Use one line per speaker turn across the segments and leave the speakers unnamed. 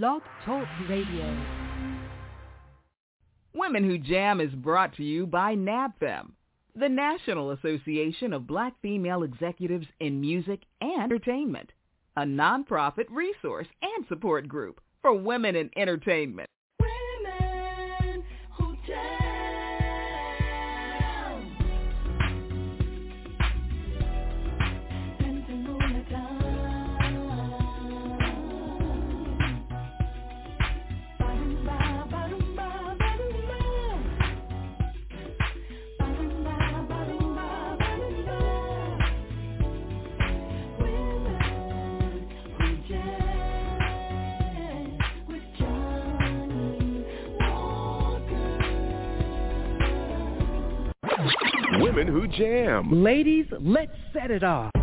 Blog Talk Radio.
Women Who Jam is brought to you by NABFEM, the National Association of Black Female Executives in Music and Entertainment, a nonprofit resource and support group for women in entertainment.
women who jam.
Ladies, let's set it off.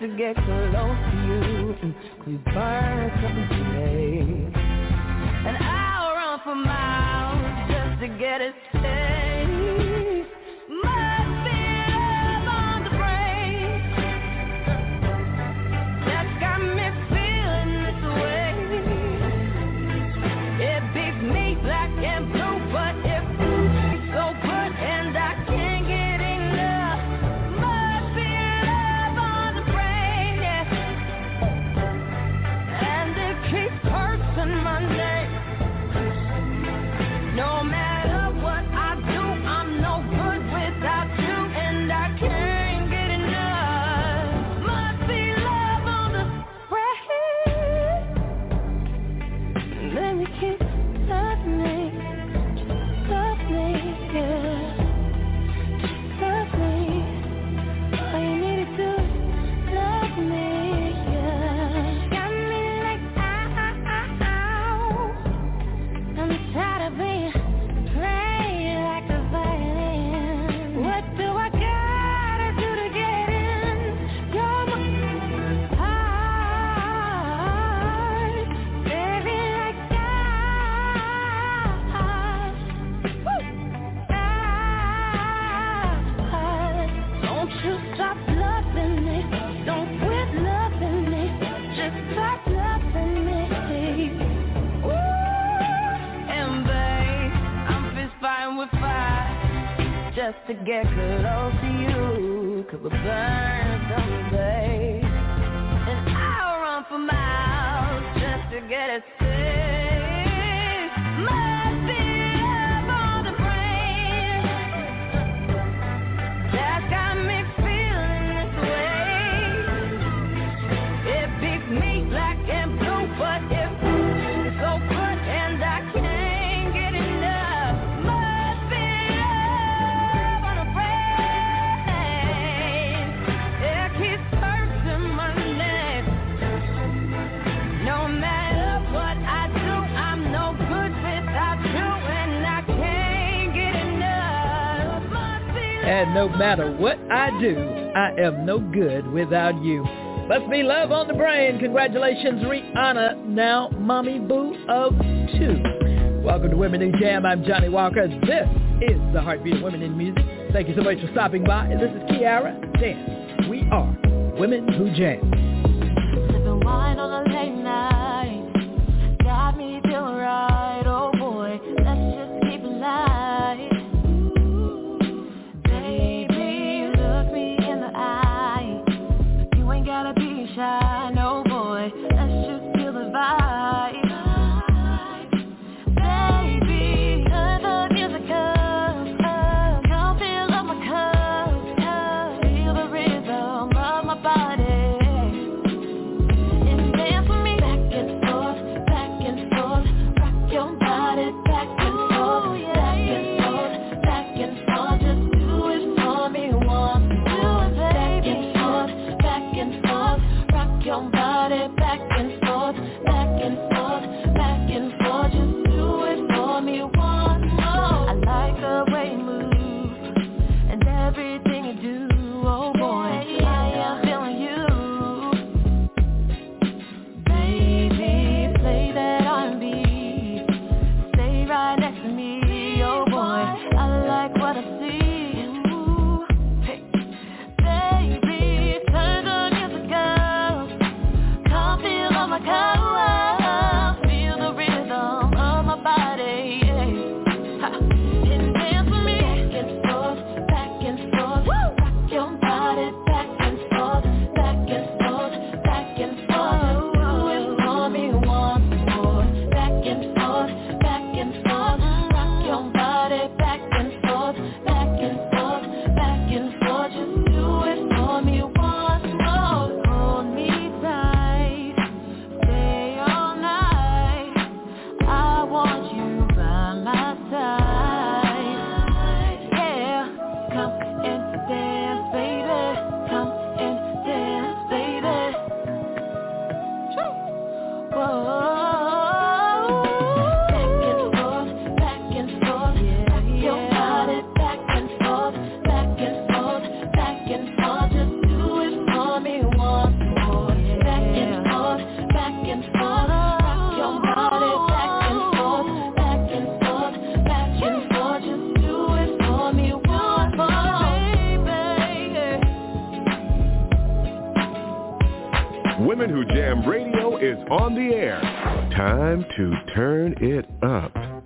to get close to you We burn something today And I'll run for miles just to get it. taste just to get close to you Cause we burn burning someday And I'll run for miles just to get it safe. Must be And
no matter what I do, I am no good without you. Must be love on the brain. Congratulations, Rihanna, now Mommy Boo of Two. Welcome to Women Who Jam. I'm Johnnie Walker. This is the heartbeat of women in music. Thank you so much for stopping by. This is Kiara Dan. We are Women Who Jam.
on the air. Time to turn it up.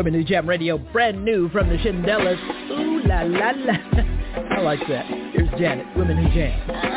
Women Who Jam Radio, brand new from the Shindellas. Ooh la la la. I like that. Here's Janet, Women Who Jam.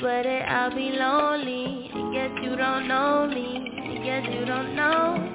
Swear I'll be lonely. I guess you don't know me. I guess you don't know.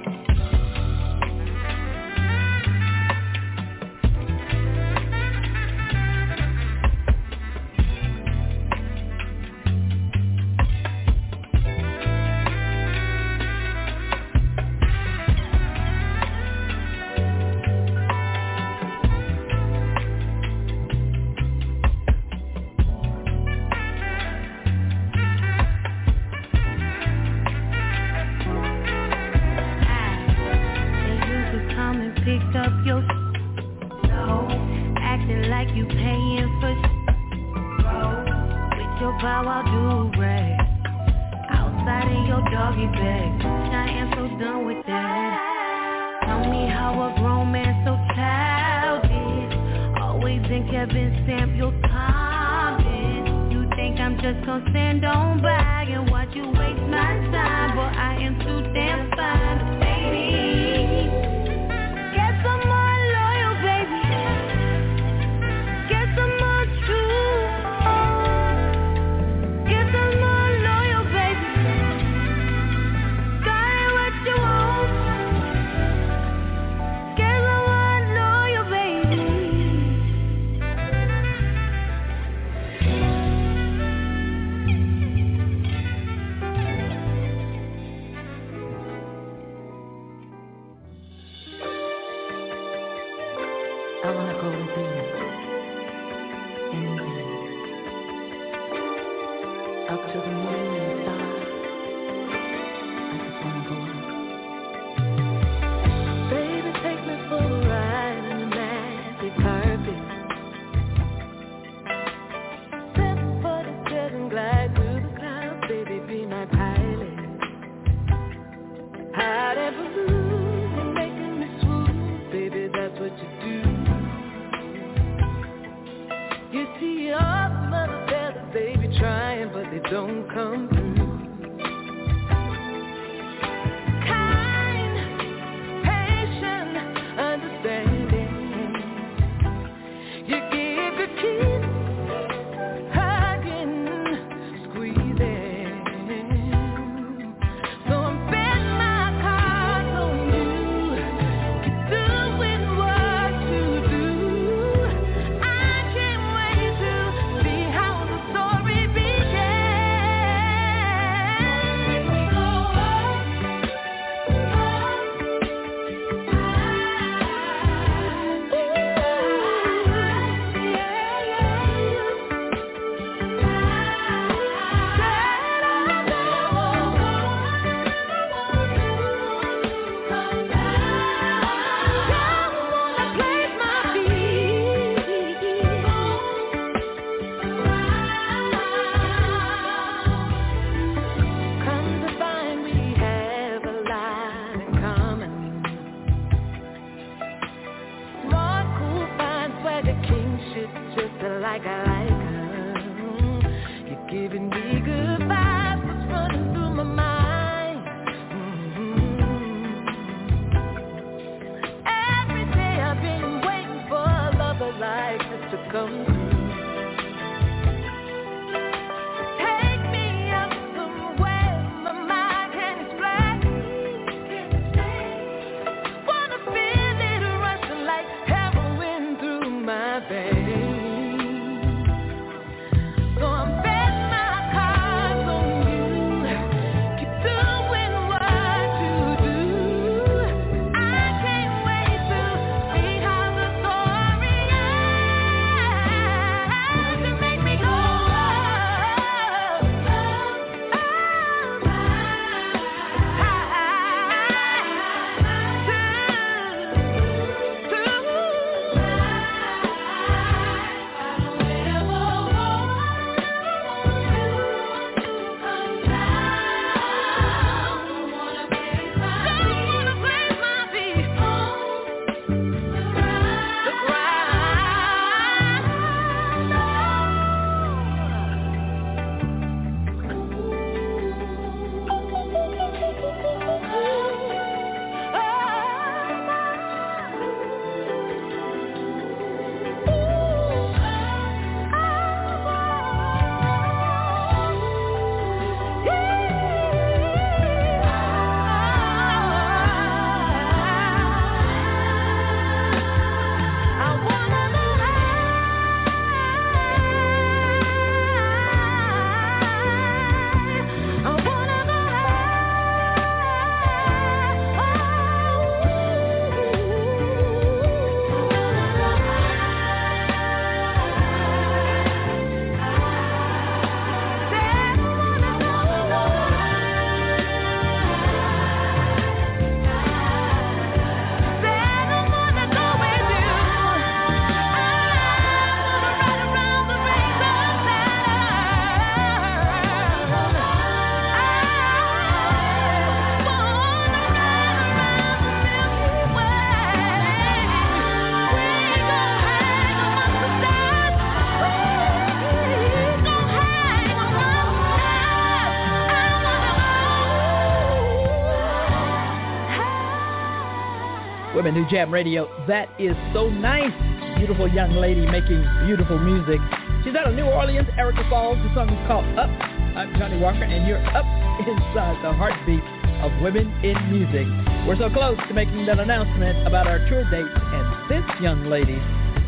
Who Jam Radio. That is so nice. Beautiful young lady making beautiful music. She's out of New Orleans, Erica Falls. The song is called Up. I'm Johnnie Walker, and you're up inside uh, the heartbeat of women in music. We're so close to making that announcement about our tour dates, and this young lady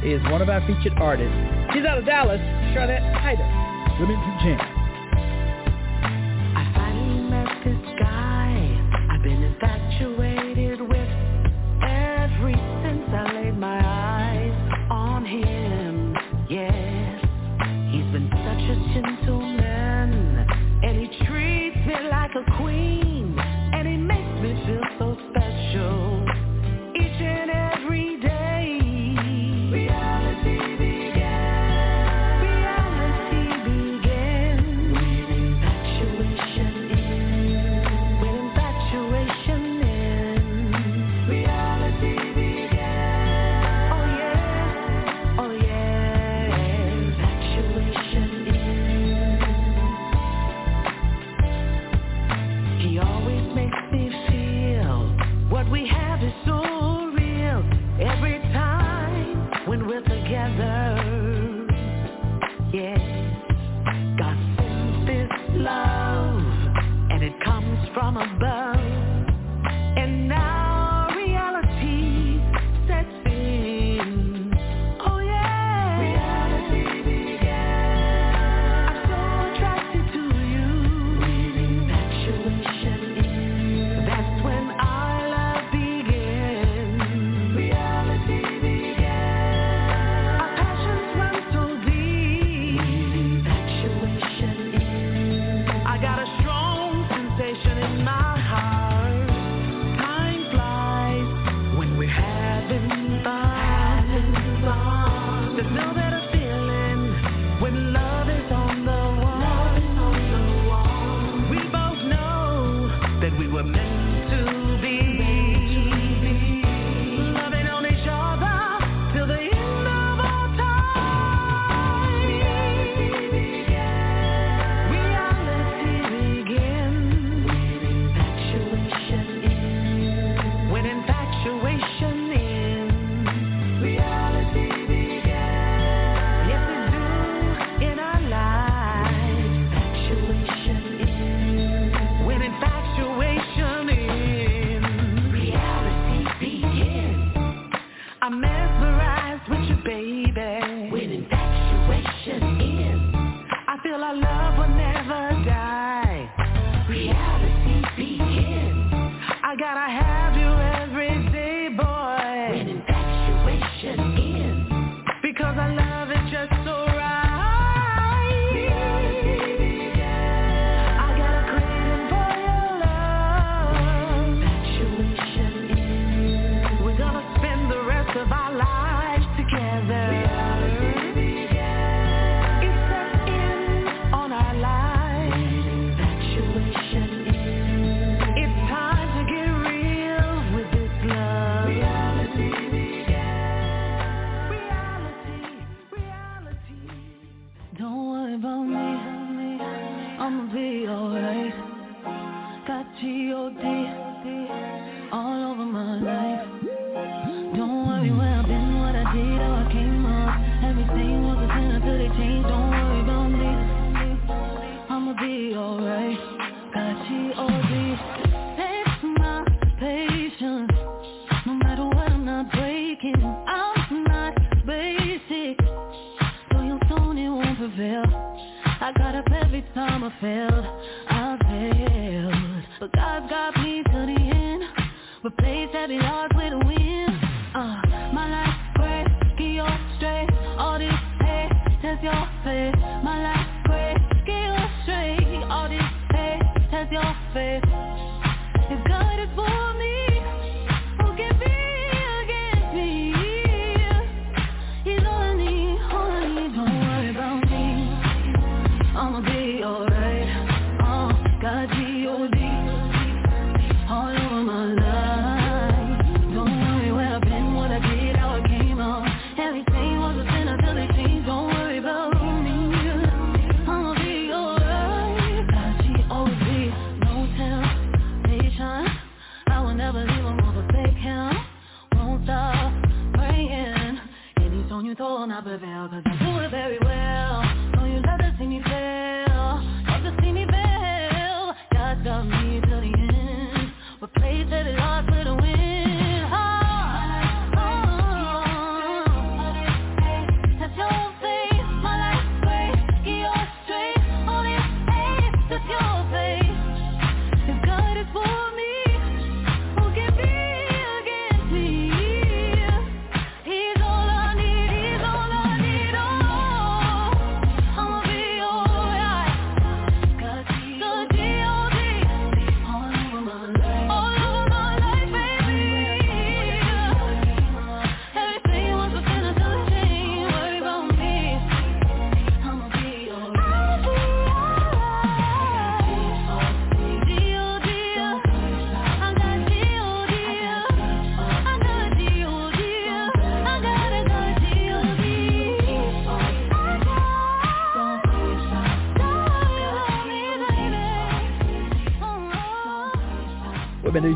is one of our featured artists. She's out of Dallas, Charlotte Hyder, Women Who Jam.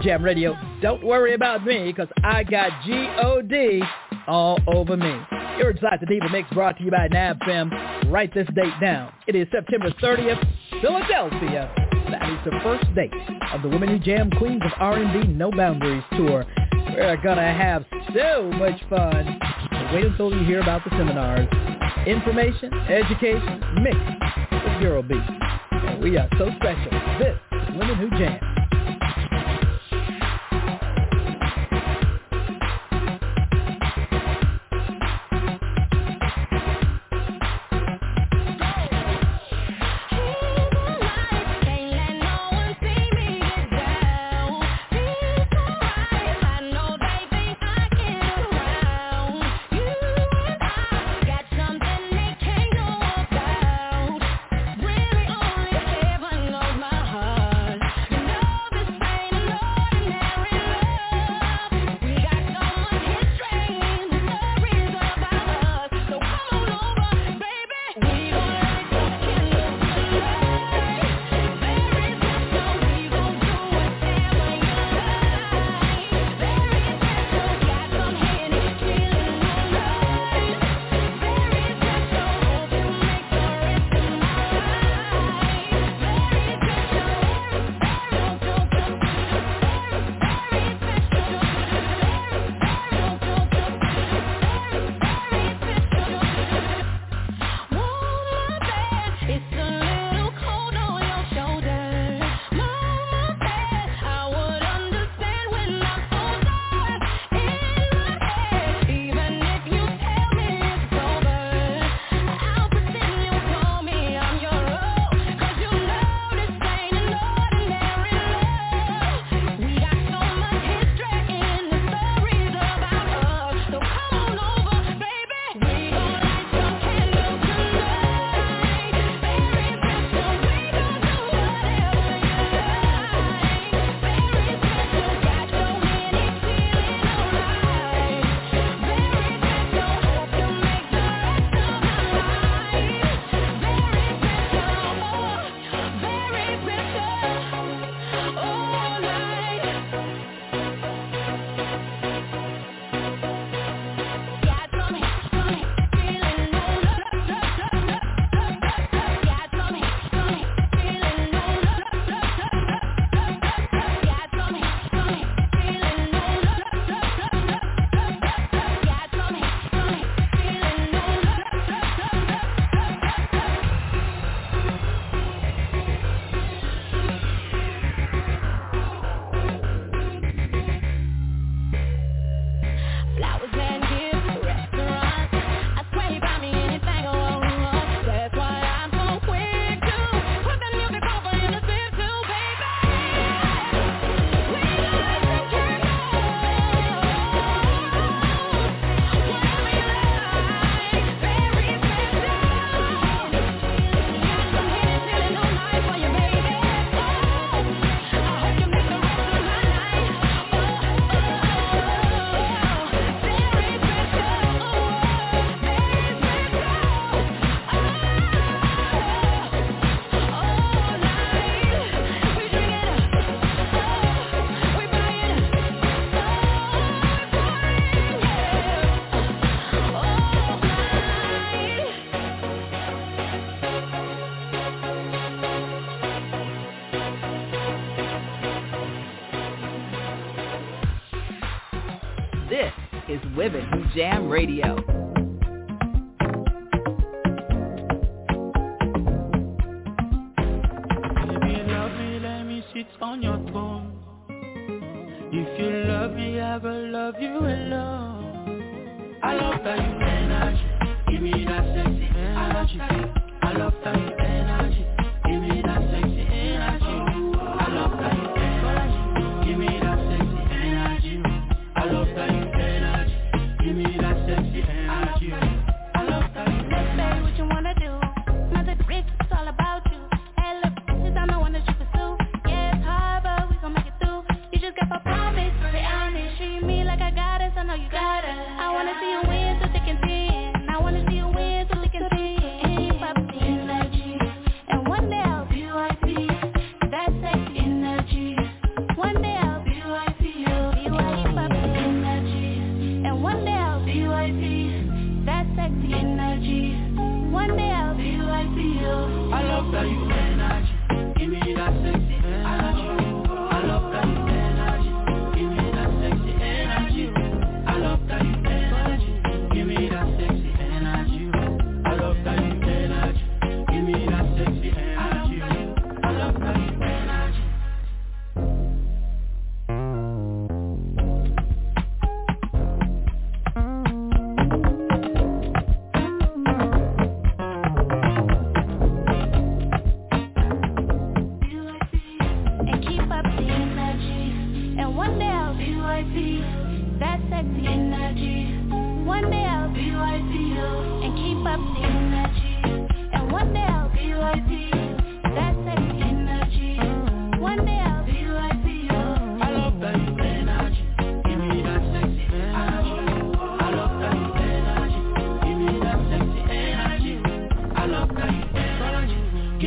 Jam Radio. Don't worry about me because I got G-O-D all over me. You're inside the Diva Mix brought to you by NABFEM. Write this date down. It is September 30th, Philadelphia. That is the first date of the Women Who Jam Queens of R&B No Boundaries tour. We're going to have so much fun. wait until you hear about the seminars. Information, education, mix with Girl. And we are so special. This is Women Who. Jam
love me, I will love you alone. I love that you energy, give me that sexy energy. I love that you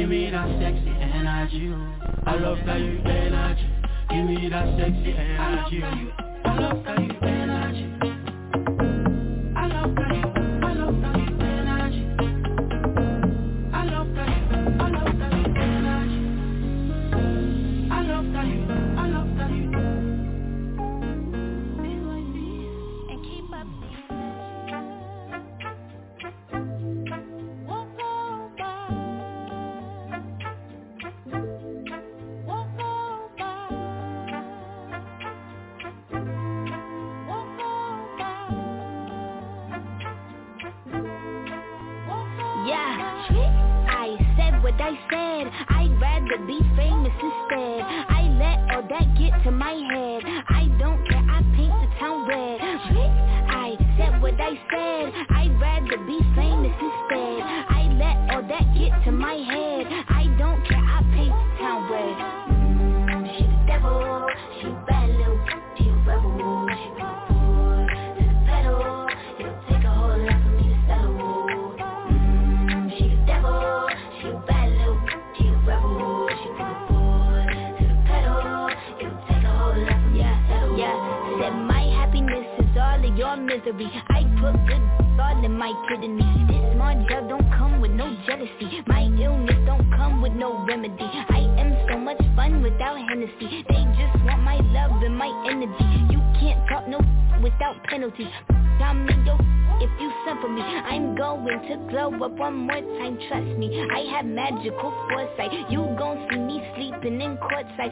Give me that sexy energy. I love that you energy. Give me that sexy energy. I love that you energy.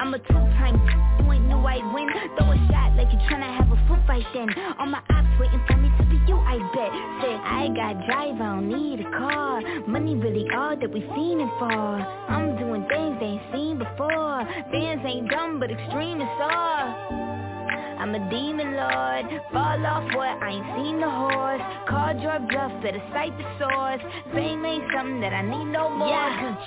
I'm a two-time, you ain't knew I'd win. Throw a shot like you tryna have a foot fight then. All my ops waiting for me to be you, I bet. Said I got drive, I don't need a car. Money really all that we fiending for. I'm doing things they ain't seen before. Fans ain't dumb, but extreme is all. I'm a demon lord Fall off what I ain't seen the horse Call your bluff, better cite the source Fame ain't something that I need no more yeah.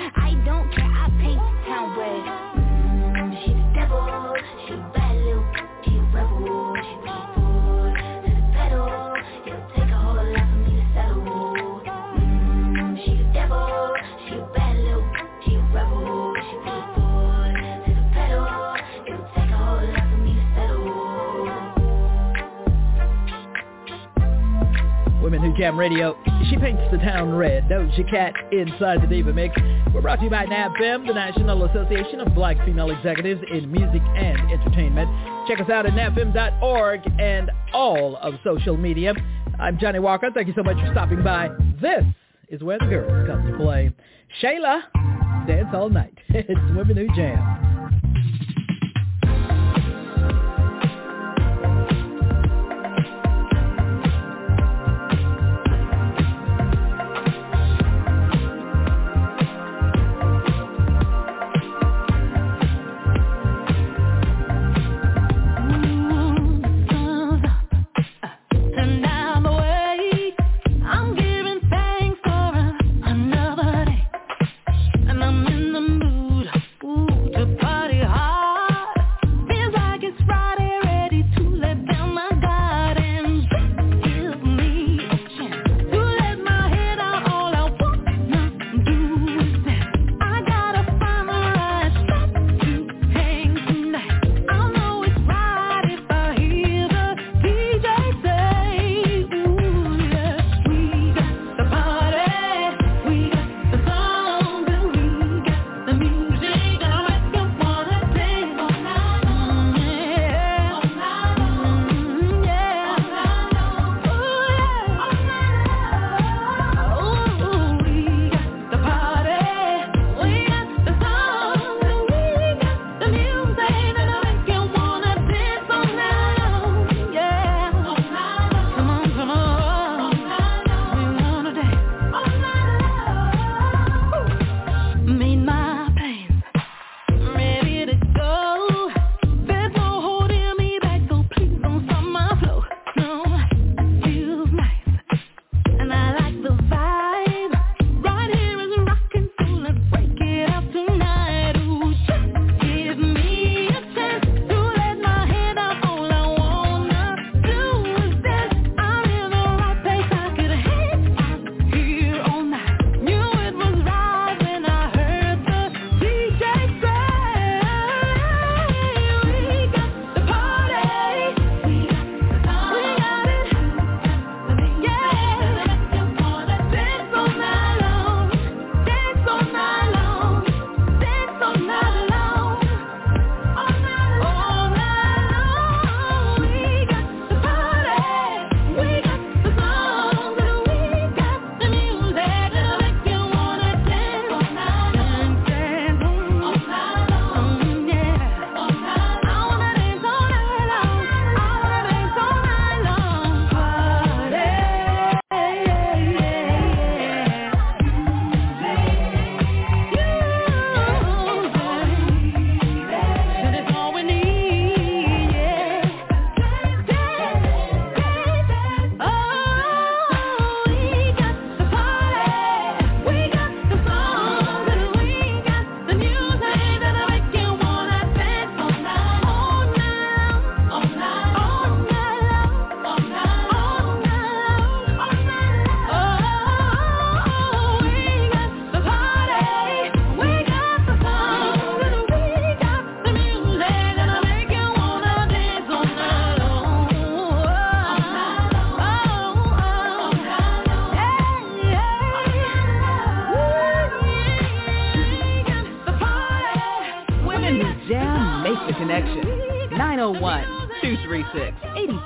Jam Radio. She paints the town red. Doja Cat inside the Diva Mix. We're brought to you by NABFEM, the National Association of Black Female Executives in Music and Entertainment. Check us out at nabfem.org and all of social media. I'm Johnnie Walker. Thank you so much for stopping by. This is where the girls come to play. Shayla, dance all night. it's Women Who Jam.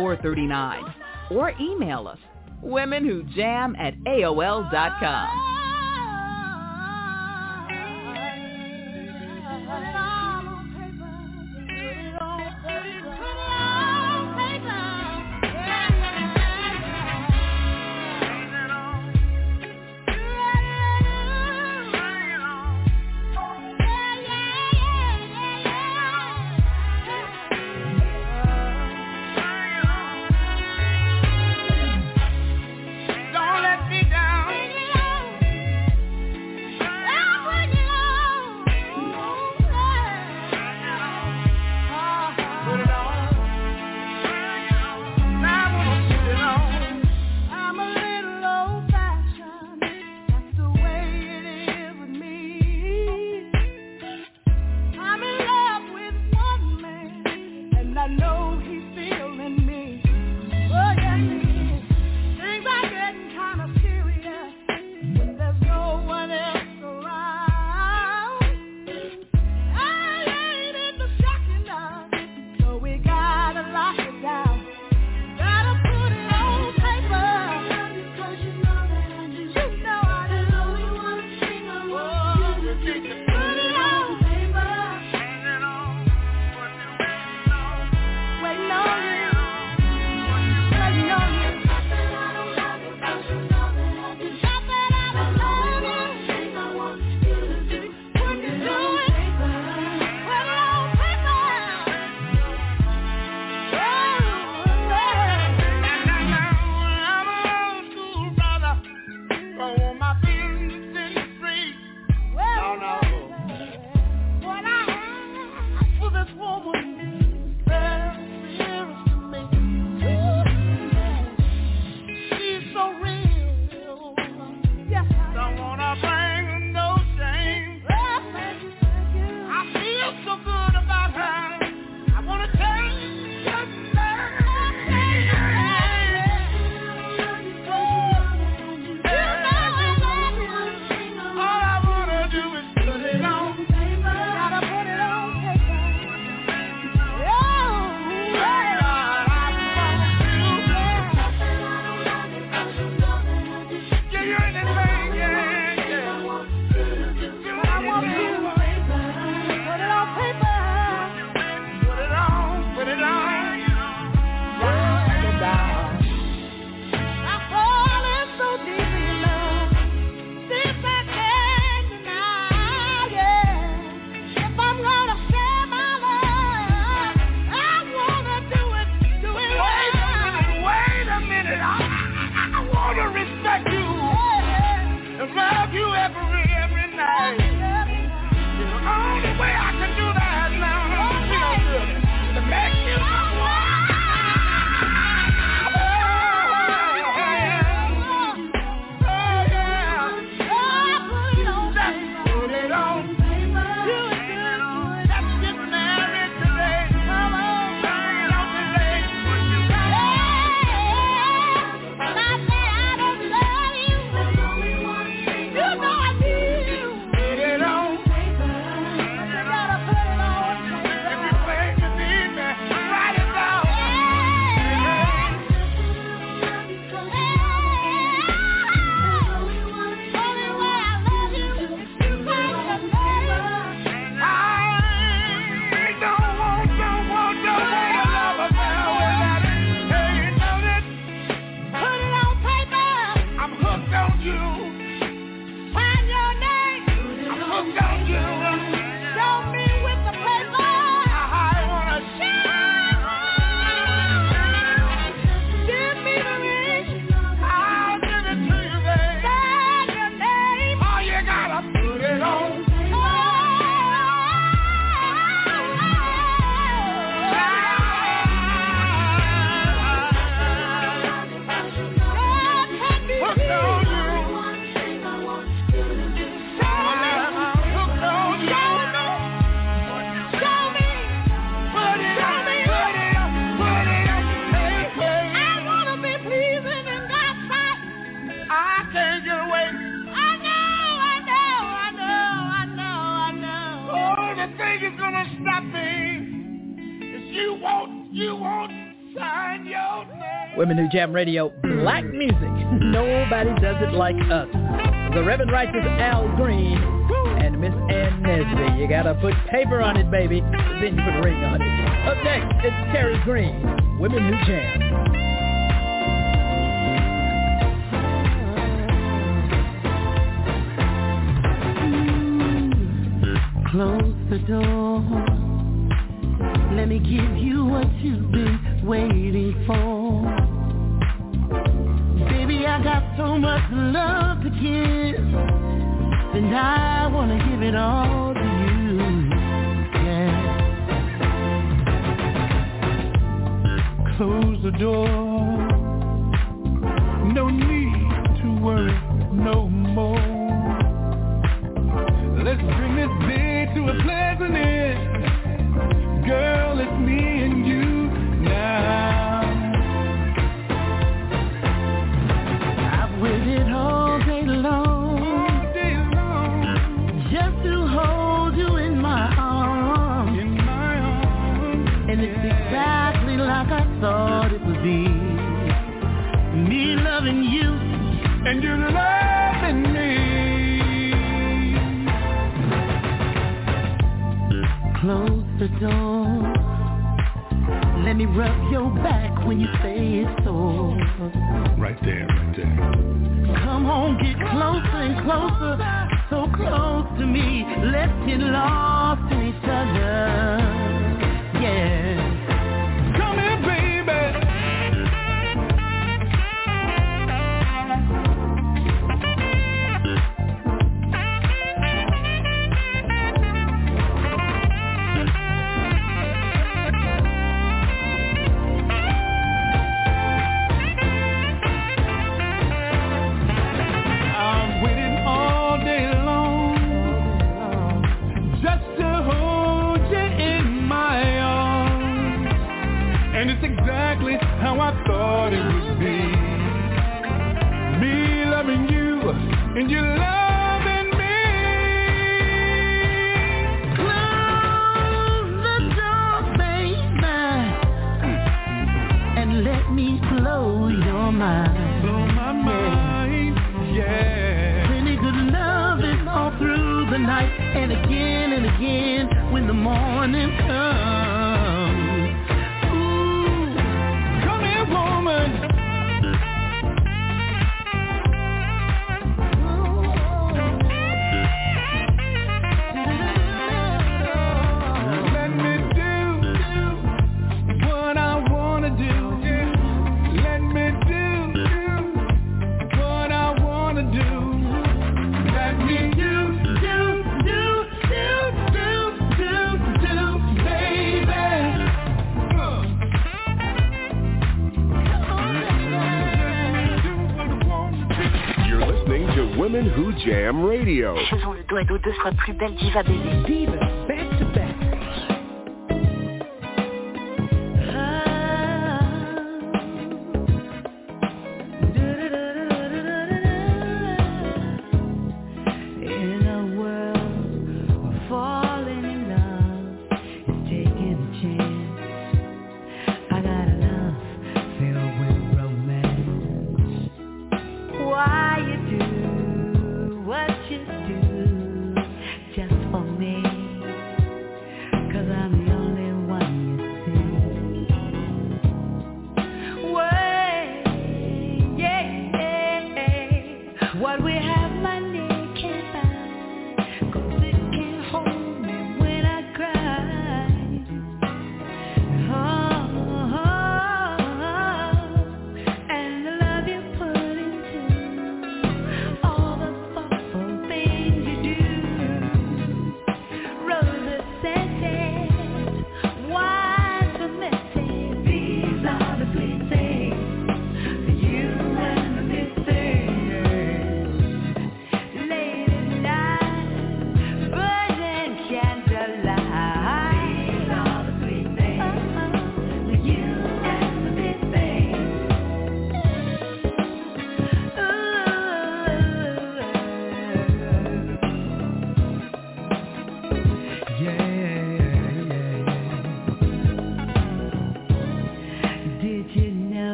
901-236-8439. Or email us, womenwhojam at AOL.com. You won't, you won't sign your name.
Women Who Jam Radio, black music. Nobody does it like us. The Reverend Righteous Al Green and Miss Ann Nesby. You gotta put paper on it, baby. Then you put a ring on it. Up next, it's Terry Green, Women Who Jam.
close the door. Let me give you what you've been waiting for. Baby, I got so much love to give. And I wanna give it all to you. Yeah. Close the door. No need to worry no door. Let me rub your back when you say it's so.
Right there, right there.
Come on, get closer and closer, so close to me. Let's get lost in
De sera plus belle diva bébé.
Diva, back to back.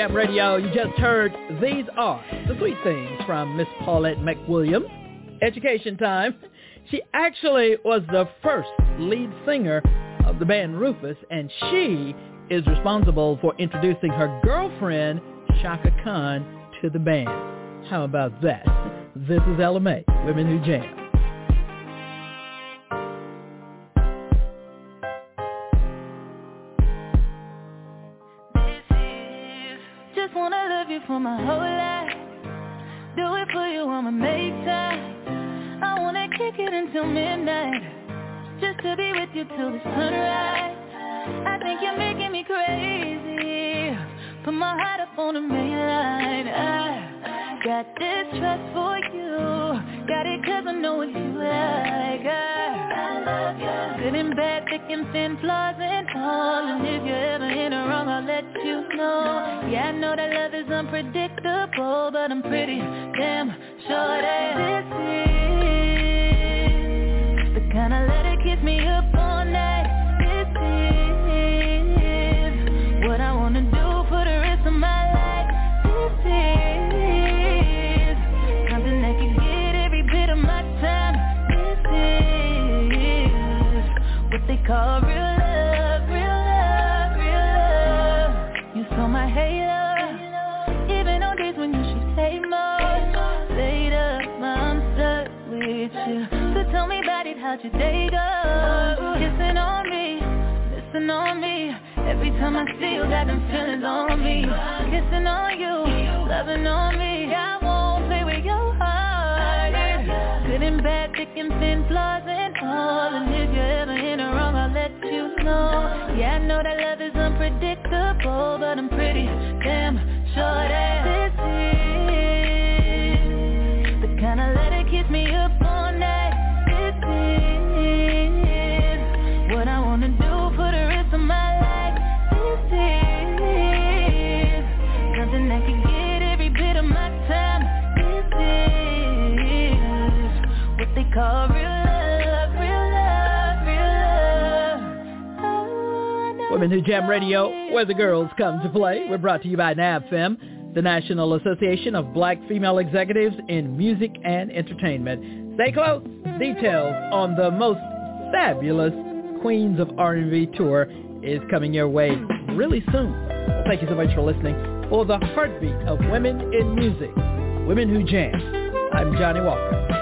Jam Radio. You just heard These Are the Sweet Things from Miss Paulette McWilliams. Education time. She actually was the first lead singer of the band Rufus, and she is responsible for introducing her girlfriend, Chaka Khan, to the band. How about that? This is Mai, Women Who Jam.
For my whole life. Do it for you, I'ma make time. I wanna kick it until midnight. Just to be with you till the sunrise. I think you're making me crazy. Put my heart up on the main line. I got this trust for you. Got it cause I know what you like. I. Good and bad, thick and thin, flaws and all. And if you're ever in a wrong, I'll let you know. Yeah, I know that love unpredictable, but I'm pretty damn sure that this is the kind of letter keeps me up all know. That love I know
Women Who Jam Radio, where the girls come to play. We're brought to you by NABFEM, the National Association of Black Female Executives in Music and Entertainment. Stay close. Details on the most fabulous Queens of R&B tour is coming your way really soon. Thank you so much for listening. For the heartbeat of women in music, Women Who Jam, I'm Johnnie Walker.